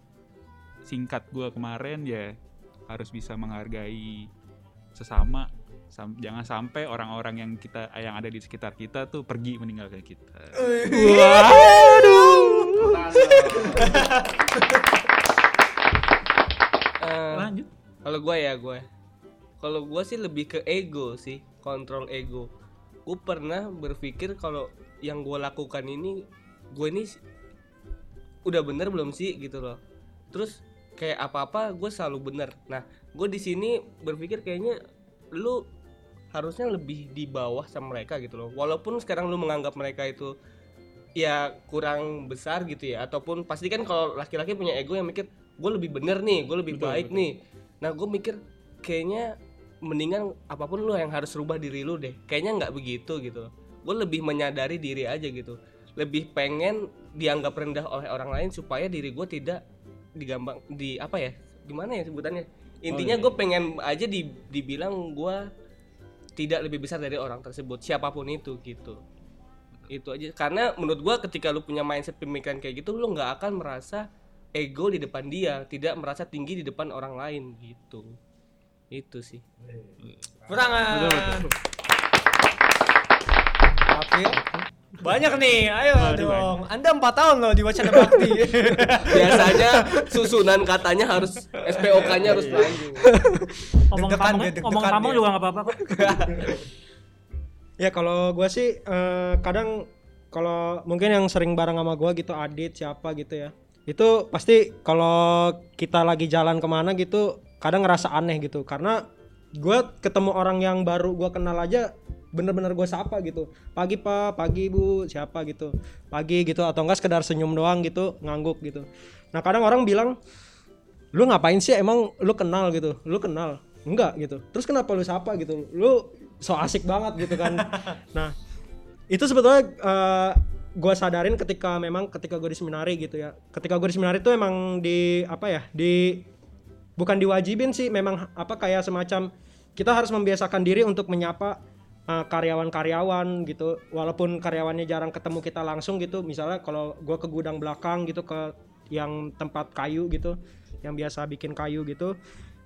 singkat gue kemarin ya harus bisa menghargai sesama Sam- jangan sampai orang-orang yang kita yang ada di sekitar kita tuh pergi meninggalkan kita Eh, lanjut Kalau gue ya gue. Kalau gue sih lebih ke ego sih, kontrol ego. Gue pernah berpikir kalau yang gue lakukan ini, gue ini udah bener belum sih gitu loh. Terus kayak apa-apa gue selalu bener. Nah, gue di sini berpikir kayaknya lu harusnya lebih di bawah sama mereka gitu loh. Walaupun sekarang lu menganggap mereka itu ya kurang besar gitu ya ataupun pasti kan kalau laki-laki punya ego yang mikir gue lebih bener nih gue lebih baik nih. Nah gue mikir kayaknya mendingan apa pun lu yang harus rubah diri lu deh. Kayaknya nggak begitu gitu. Gue lebih menyadari diri aja gitu. Lebih pengen dianggap rendah oleh orang lain supaya diri gue tidak digambang di apa ya gimana ya sebutannya? Intinya gue pengen aja di, dibilang gue tidak lebih besar dari orang tersebut siapa pun itu gitu. Itu aja. Karena menurut gua ketika lu punya mindset pemikiran kayak gitu lu nggak akan merasa ego di depan dia tidak merasa tinggi di depan orang lain gitu. Itu sih. Perangan. Oke. Banyak nih, ayo dong. Anda empat tahun loh di Wacana Bakti. biasanya susunan katanya harus SPOK-nya harus panjang Omong kamu omong kamu juga nggak apa-apa kok. Ya kalau gua sih eh, kadang kalau mungkin yang sering bareng sama gua gitu Adit siapa gitu ya. Itu pasti kalau kita lagi jalan ke mana gitu kadang ngerasa aneh gitu karena gua ketemu orang yang baru gua kenal aja bener-bener gue sapa gitu. Pagi pak pagi bu siapa? gitu. Pagi gitu atau enggak sekedar senyum doang gitu ngangguk gitu. Nah kadang orang bilang lu ngapain sih? Emang lu kenal gitu? Lu kenal? Enggak gitu. Terus kenapa lu sapa? gitu. Lu so asik banget gitu kan. Nah itu sebetulnya eh, gua sadarin ketika memang ketika gue di seminari gitu ya. Ketika gue di seminari itu emang di apa ya di bukan diwajibin sih memang apa kayak semacam kita harus membiasakan diri untuk menyapa karyawan-karyawan gitu. Walaupun karyawannya jarang ketemu kita langsung gitu. Misalnya kalau gua ke gudang belakang gitu ke yang tempat kayu gitu yang biasa bikin kayu gitu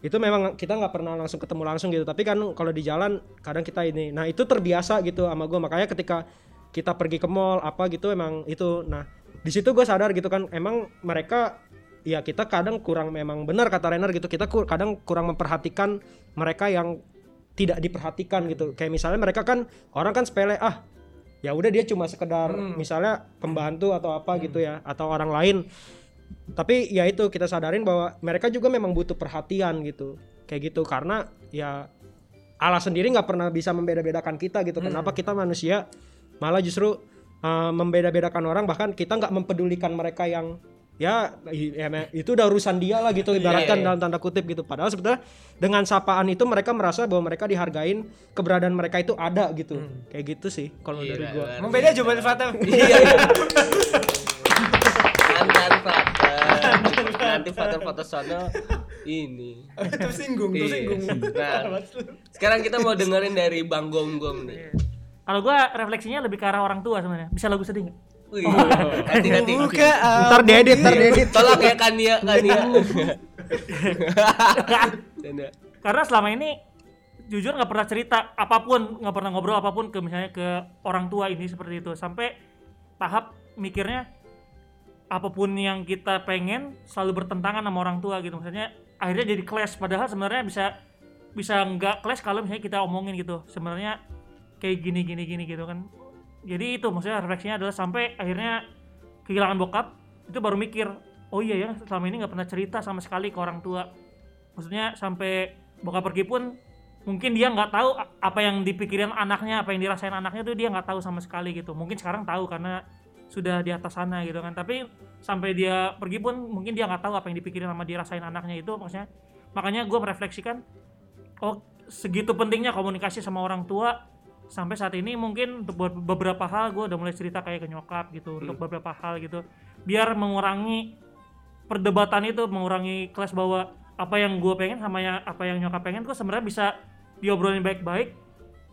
itu memang kita nggak pernah langsung ketemu langsung gitu. Tapi kan kalau di jalan kadang kita ini nah itu terbiasa gitu sama gue makanya ketika kita pergi ke mall apa gitu emang itu nah di situ gue sadar gitu kan emang mereka ya kita kadang kurang memang benar kata Renner gitu kita kadang kurang memperhatikan mereka yang tidak diperhatikan gitu. Kayak misalnya mereka kan orang kan sepele ah ya udah dia cuma sekedar misalnya pembantu atau apa gitu ya atau orang lain. Tapi ya itu kita sadarin bahwa mereka juga memang butuh perhatian gitu. Kayak gitu karena ya Allah sendiri nggak pernah bisa membeda-bedakan kita gitu. Kenapa kita manusia malah justru uh, membeda-bedakan orang bahkan kita nggak mempedulikan mereka yang ya, ya me- itu udah urusan dia lah gitu ibaratkan dalam tanda kutip gitu. Padahal sebetulnya dengan sapaan itu mereka merasa bahwa mereka dihargain keberadaan mereka itu ada gitu. Kayak gitu sih kalau dari Gila, gua. luar Emang beda jawaban Fatem. iya iya. Mantan Fater nanti Fater foto sono ini. Tersinggung, Iya. nah sekarang kita mau dengerin dari Bang Gom nih. Kalau gua refleksinya lebih ke arah orang tua sebenarnya. Bisa lagu sedih nggak? Wih, nanti nanti Buka. ntar diedit ntar diedit tolong ya Kania Kania Canda. Karena selama ini jujur nggak pernah cerita apa pun, nggak pernah ngobrol apa pun ke misalnya ke orang tua ini seperti itu. Sampai tahap mikirnya apa pun yang kita pengen selalu bertentangan sama orang tua gitu. Maksudnya akhirnya jadi clash padahal sebenarnya bisa bisa nggak clash kalau misalnya kita omongin gitu. Sebenarnya kayak gini gini gini gitu kan. Jadi itu maksudnya refleksinya adalah sampai akhirnya kehilangan bokap itu baru mikir oh iya ya selama ini nggak pernah cerita sama sekali ke orang tua. Maksudnya sampai bokap pergi pun mungkin dia nggak tahu apa yang dipikirin anaknya apa yang dirasain anaknya tuh dia nggak tahu sama sekali gitu. Mungkin sekarang tahu karena sudah di atas sana gitu kan. Tapi sampai dia pergi pun mungkin dia nggak tahu apa yang dipikirin sama dirasain anaknya itu maksudnya. Makanya gue merefleksikan oh segitu pentingnya komunikasi sama orang tua sampai saat ini mungkin untuk beberapa hal gue udah mulai cerita kayak ke nyokap gitu untuk beberapa hal gitu. Biar mengurangi perdebatan itu mengurangi kelas bahwa apa yang gue pengen sama yang apa yang nyokap pengen kok sebenarnya bisa diobrolin baik-baik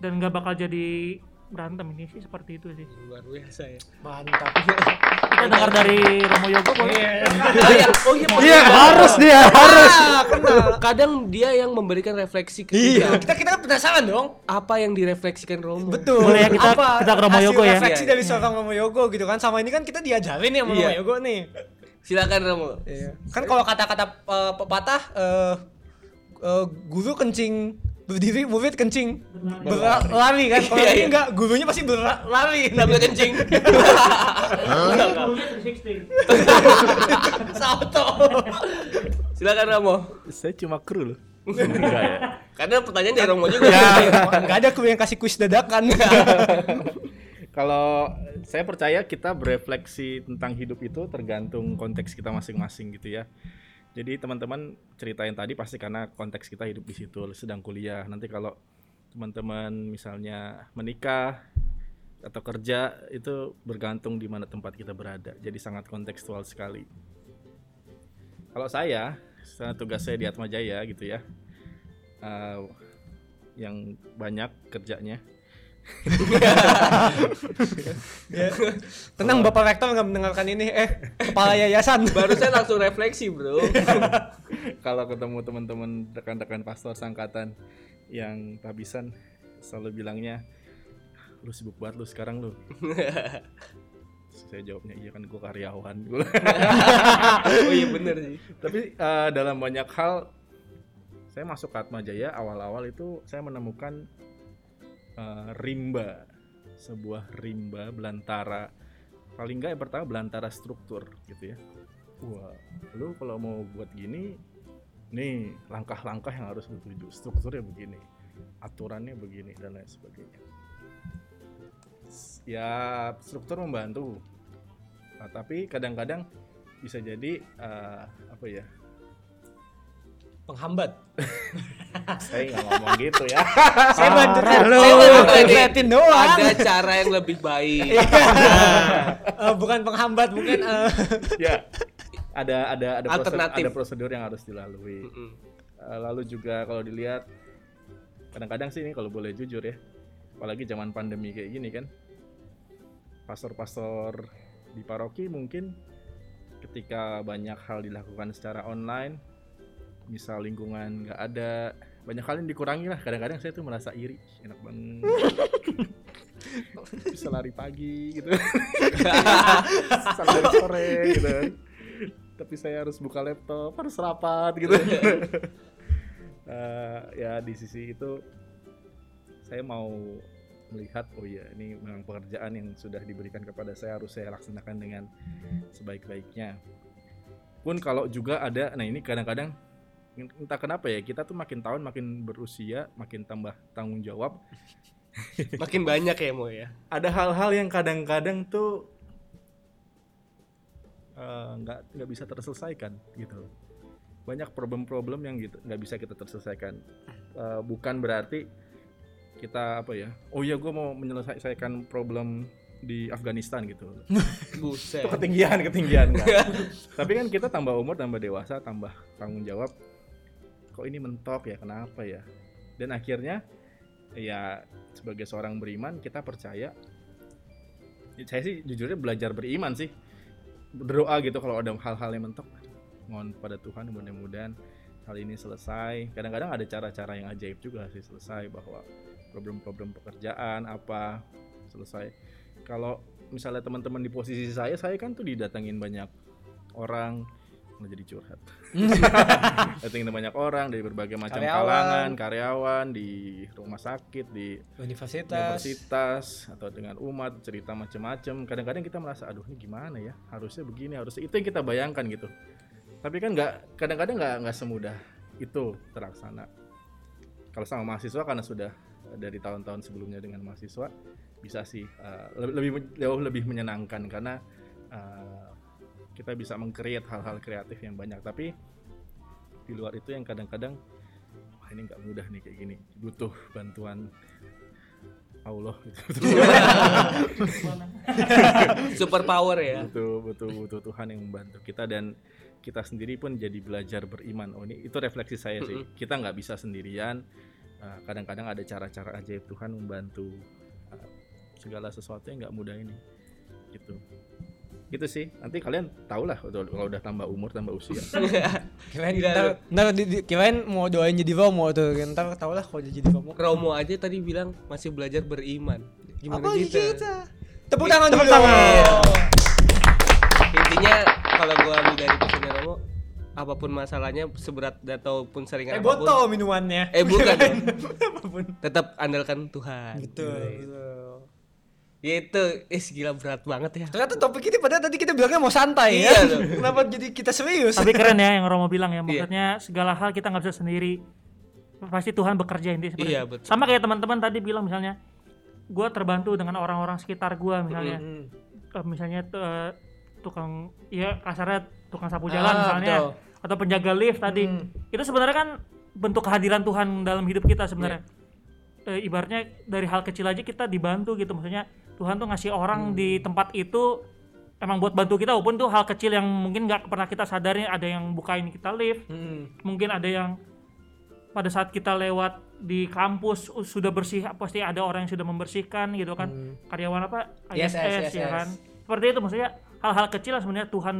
dan nggak bakal jadi berantem ini sih seperti itu sih luar biasa ya Mantap. kita dengar dari Romo Yogo boleh oh iya oh iya iya harus dia harus kadang dia yang memberikan refleksi ke Iya. kita Kita kita kan penasaran dong. apa yang direfleksikan Romo Betul. Boleh ya kita- Apa kita ke Romo Yogo ya? Refleksi Iya. dari seorang Romo Yogo gitu kan. Sama ini kan kita diajarin sama Iya. Romo Yogo nih. silakan Romo Kan kalau kata-kata eh, pepatah eh, eh, guru kencing berdiri murid kencing. Berlari kan? Kalau Iya, ini iya. enggak gurunya pasti berlari sambil kencing. Salto silakan Romo. Saya cuma kru loh. Enggak ya. karena pertanyaan dari Romo juga. Ya nggak ada kru yang kasih kuis dadakan. Kalau saya percaya kita berefleksi tentang hidup itu tergantung konteks kita masing-masing gitu ya. Jadi teman-teman ceritain tadi pasti karena konteks kita hidup di situ, sedang kuliah. Nanti kalau teman-teman misalnya menikah atau kerja itu bergantung di mana tempat kita berada. Jadi sangat kontekstual sekali. Kalau saya, saya tugas saya di Atma Jaya gitu ya, eh, yang banyak kerjanya Tenang Bapak Rektor nggak mendengarkan ini. Eh, kepala yayasan. Barusan langsung refleksi, Bro. kalau ketemu teman-teman rekan-rekan pastor sangkatan yang tabisan selalu bilangnya lu sibuk banget lu sekarang lu saya jawabnya iya kan gue karyawan oh iya bener sih. tapi eh, dalam banyak hal saya masuk ke Atma Jaya awal-awal itu saya menemukan eh, rimba. Sebuah rimba belantara. Paling nggak yang pertama belantara struktur gitu ya. Wah lu kalau mau buat gini nih langkah-langkah yang harus lu tuju. Strukturnya begini aturannya begini dan lain sebagainya. Ya struktur membantu. Nah, tapi kadang-kadang bisa jadi eh, apa ya Penghambat. saya nggak ngomong gitu ya Saya bantu Saya tadi. Ngeliatin doang. Ada cara yang lebih baik. Eh, bukan penghambat, mungkin eh, ya ada ada ada prosedur, Alternatif. ada prosedur yang harus dilalui Mm-mm. Eh, lalu juga kalau dilihat kadang-kadang sih ini kalau boleh jujur ya apalagi zaman pandemi kayak gini kan pastor-pastor di paroki mungkin ketika banyak hal dilakukan secara online misal lingkungan nggak ada banyak hal dikurangi lah. Kadang-kadang saya tuh merasa iri enak banget. Bisa lari pagi gitu. Bisa lari sore gitu kan. tapi saya harus buka laptop harus rapat gitu. Eh, ya di sisi itu saya mau melihat oh iya ini memang pekerjaan yang sudah diberikan kepada saya harus saya laksanakan dengan sebaik-baiknya. Pun kalau juga ada nah ini kadang-kadang entah kenapa ya kita tuh makin tahun makin berusia makin tambah tanggung jawab. Makin banyak ya Mo ya. ada hal-hal yang kadang-kadang tuh eh, nggak nggak bisa terselesaikan gitu. Banyak problem-problem yang gitu nggak bisa kita terselesaikan. Eh, bukan berarti kita apa ya oh ya gue mau menyelesaikan problem di Afghanistan gitu. Buset. itu ketinggian ketinggian kan tapi kan kita tambah umur tambah dewasa tambah tanggung jawab kok ini mentok ya kenapa ya? Dan akhirnya ya sebagai seorang beriman kita percaya Ya, saya sih jujurnya belajar beriman sih. Berdoa gitu kalau ada hal-hal yang mentok. Mohon pada Tuhan mudah-mudahan hal ini selesai. Kadang-kadang ada cara-cara yang ajaib juga sih selesai bahwa problem-problem pekerjaan apa selesai. Kalau misalnya teman-teman di posisi saya saya kan tuh didatengin banyak orang malah jadi curhat. Datengin banyak orang dari berbagai macam Karyawan. kalangan karyawan di rumah sakit di universitas. universitas atau dengan umat cerita macam-macam kadang-kadang kita merasa aduh ini gimana ya? Harusnya begini harusnya itu yang kita bayangkan gitu. Tapi kan nggak kadang-kadang nggak nggak semudah itu terlaksana. Kalau sama mahasiswa karena sudah dari tahun-tahun sebelumnya dengan mahasiswa bisa sih uh, lebih lebih- jauh lebih menyenangkan. Karena uh, kita bisa mengcreate hal-hal kreatif yang banyak. Tapi di luar itu yang kadang-kadang wah ini nggak mudah nih kayak gini. Butuh bantuan Allah. Gitu. Super power ya. butuh butuh butuh Tuhan yang membantu kita dan kita sendiri pun jadi belajar beriman. Oh ini itu refleksi saya sih. Kita nggak bisa sendirian. Uh, kadang-kadang ada cara-cara ajaib Tuhan membantu uh, segala sesuatu yang nggak mudah ini. Gitu gitu sih nanti kalian tau lah kalau udah tambah umur tambah usia Gila, ntar, ntar di, di- kirain mau doain jadi Romo tuh. Ntar tau lah kalau jadi Romo. Romo aja tadi bilang masih belajar beriman. Gimana Apa kita? kita? Tepuk tangan dulu. Intinya kalau gua ambil dari pesannya Romo, apa pun masalahnya seberat ataupun sering Eh apa pun. botol minumannya. Eh bukan dong. Apa pun. Tetap andalkan Tuhan. Betul. betul. Ya itu, eh gila berat banget ya. Ternyata topik ini padahal tadi kita bilangnya mau santai Iya ya. dong. Kenapa jadi kita serius? Tapi keren ya yang Romo bilang Iya. ya, maksudnya segala hal kita nggak bisa sendiri. Pasti Tuhan bekerja intinya seperti Iya, itu. betul. Sama kayak teman-teman tadi bilang misalnya, gue terbantu dengan orang-orang sekitar gue misalnya, Hmm. Eh, misalnya eh, tukang, ya kasarnya tukang sapu jalan Ah, misalnya, betul. atau penjaga lift tadi. Hmm. Itu sebenarnya kan bentuk kehadiran Tuhan dalam hidup kita sebenarnya. Eh, ibaratnya dari hal kecil aja kita dibantu gitu, maksudnya Tuhan tuh ngasih orang di tempat itu emang buat bantu kita walaupun tuh hal kecil yang mungkin nggak pernah kita sadari ada yang bukain kita lift Hmm. mungkin ada yang pada saat kita lewat di kampus sudah bersih pasti ada orang yang sudah membersihkan gitu kan. Karyawan apa? Yes, ISS, yes, ya yes. kan. Seperti itu maksudnya hal-hal kecil yang sebenarnya Tuhan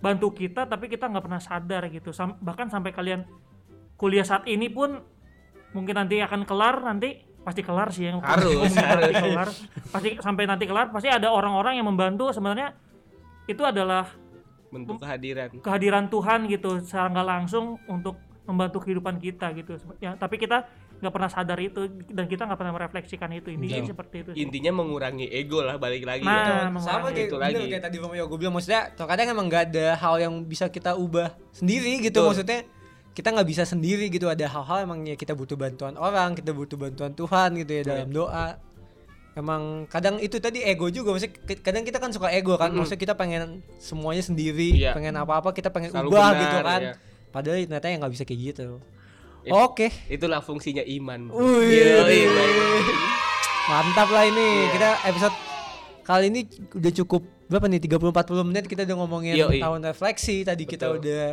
bantu kita tapi kita nggak pernah sadar gitu. Sam- bahkan sampai kalian kuliah saat ini pun mungkin nanti akan kelar nanti pasti kelar sih yang Harus, pasti harus. kelar pasti sampai nanti kelar pasti ada orang-orang yang membantu sebenarnya itu adalah bentuk kehadiran kehadiran Tuhan gitu secara nggak langsung untuk membantu kehidupan kita gitu ya tapi kita nggak pernah sadar itu dan kita nggak pernah merefleksikan itu ini Iya. seperti itu sih. intinya mengurangi ego lah balik lagi Nah, ya. sama kayak, itu bener lagi. kayak tadi Romeo gue bilang maksudnya terkadang emang nggak ada hal yang bisa kita ubah sendiri gitu Betul. maksudnya kita nggak bisa sendiri gitu ada hal-hal emangnya kita butuh bantuan orang kita butuh bantuan Tuhan gitu ya dalam doa emang kadang itu tadi ego juga maksudnya kadang kita kan suka ego kan maksudnya kita pengen semuanya sendiri Iya. pengen apa-apa kita pengen Selalu ubah benar, gitu kan ya. padahal ternyata yang nggak bisa kayak gitu It- oke itulah fungsinya iman Wih. Yoi, baik. Mantap lah ini. Iya. Kita episode kali ini udah cukup berapa nih 30 40 menit kita udah ngomongin Yoi. tahun refleksi. Tadi kita Betul. udah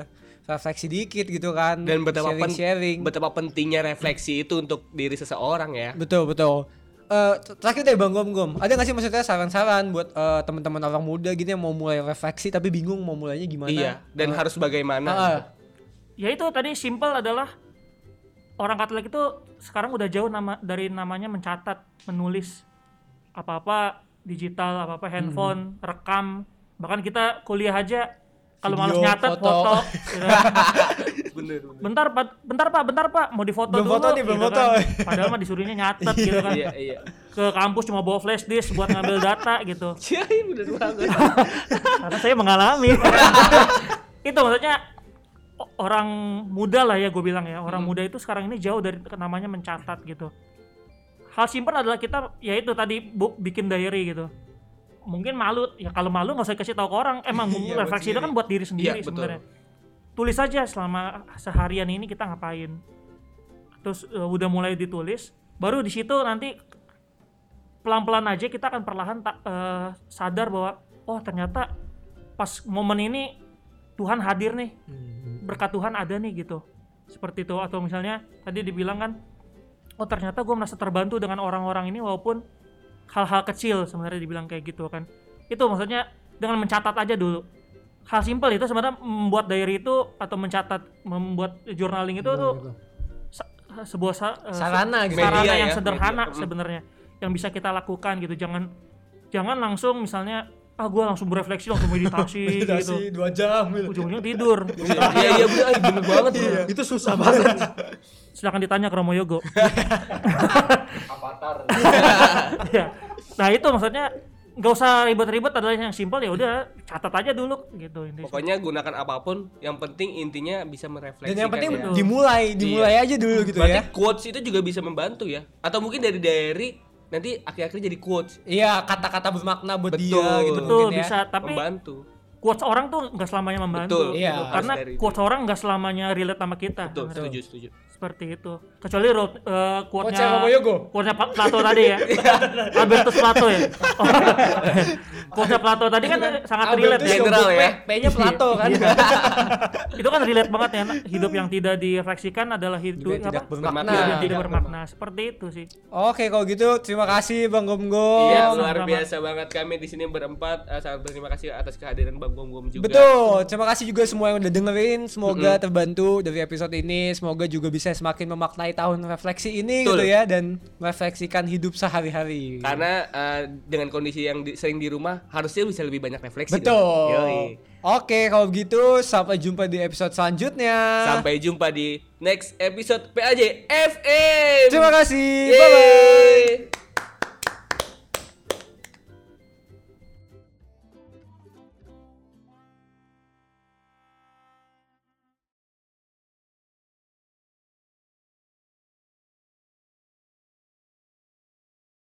refleksi dikit gitu kan. dan betapa pen- sharing. betapa pentingnya refleksi itu untuk diri seseorang ya betul, betul. Eh, t- terakhir dari Bang Gom Gom, ada gak sih maksudnya saran-saran buat eh, teman-teman orang muda gitu yang mau mulai refleksi tapi bingung mau mulainya gimana? iya dan Eh, harus bagaimana ah, ya itu tadi simple adalah orang Katolik itu sekarang udah jauh nama dari namanya mencatat menulis apa-apa digital apa-apa handphone rekam bahkan kita kuliah aja kalau males nyatet foto. foto, gitu bener bener. Bentar pak. Bentar pak. Bentar pak. Mau difoto Belum dulu foto nih, belum gitu foto. kan. padahal mah disuruhnya nyatet gitu kan. Iya iya. Ke kampus cuma bawa flash disk buat ngambil data gitu. Iya, bener banget. Karena saya mengalami. Itu maksudnya orang muda lah ya gue bilang ya. Orang muda itu sekarang ini jauh dari namanya mencatat gitu. Hal simpel adalah kita ya itu tadi bu, bikin diary gitu mungkin malu ya kalau malu nggak usah kasih tahu ke orang. Emang Iya, refleksi itu kan buat diri sendiri Iya, sebenarnya. Tulis saja selama seharian ini kita ngapain. Terus eh, udah mulai ditulis baru di situ nanti pelan-pelan aja kita akan perlahan tak eh, sadar bahwa oh ternyata pas momen ini Tuhan hadir nih. Berkat Tuhan ada nih gitu. Seperti itu. Atau misalnya tadi dibilang kan oh ternyata gue merasa terbantu dengan orang-orang ini walaupun hal-hal kecil sebenarnya dibilang kayak gitu kan itu maksudnya dengan mencatat aja dulu hal simpel itu sebenarnya membuat diary itu atau mencatat membuat journaling itu tuh sa- sebuah sa- eh, Sarana gitu. sarana Media yang ya, sederhana. Mm. sebenarnya yang bisa kita lakukan gitu jangan jangan langsung misalnya ah gue langsung berefleksi langsung meditasi gitu Meditasi dua jam gitu. ujung-ujungnya tidur iya iya bener Ay, bener banget bro. Itu susah banget. silakan ditanya ke Romo Yogo ya nah itu maksudnya nggak usah ribet-ribet adalah yang simpel ya udah catat aja dulu gitu intinya. pokoknya gunakan apa pun yang penting intinya bisa merefleksikan Dan yang penting ya. dimulai, dimulai aja dulu gitu Berarti ya. quotes itu juga bisa membantu ya atau mungkin dari diary nanti akhir-akhir jadi quotes Iya, kata-kata bermakna buat Betul. dia gitu betul mungkin ya. bisa tapi membantu quotes orang tuh nggak selamanya membantu Betul, Iya. gitu. karena quotes orang nggak selamanya relate sama kita betul setuju setuju seperti itu kecuali ro- eh, Quotesnya quote-nya Romo Yogo. quote-nya Pa- Plato tadi ya Albertus Plato ya quote-nya Plato tadi kan sangat relate ya General ya. P- P-nya Plato kan. itu kan relate banget ya hidup yang tidak direfleksikan adalah hidup Juga tidak bermakna. Yang tidak Tidak bermakna seperti itu sih Oke, kalau gitu terima kasih Bang Gom Gom. Iya luar biasa banget kami di sini berempat Eh, sangat berterima kasih atas kehadiran Bang Gom Gom juga. Betul. Terima kasih juga semua yang udah dengerin. Semoga terbantu dari episode ini. Semoga juga bisa semakin memaknai tahun refleksi ini Betul. gitu ya dan merefleksikan hidup sehari-hari. Karena eh, dengan kondisi yang di- sering di rumah harusnya bisa lebih banyak refleksi. Betul. Oke, kalau begitu sampai jumpa di episode selanjutnya. Sampai jumpa di next episode PAJ FM. Terima kasih. Yeay. Bye bye.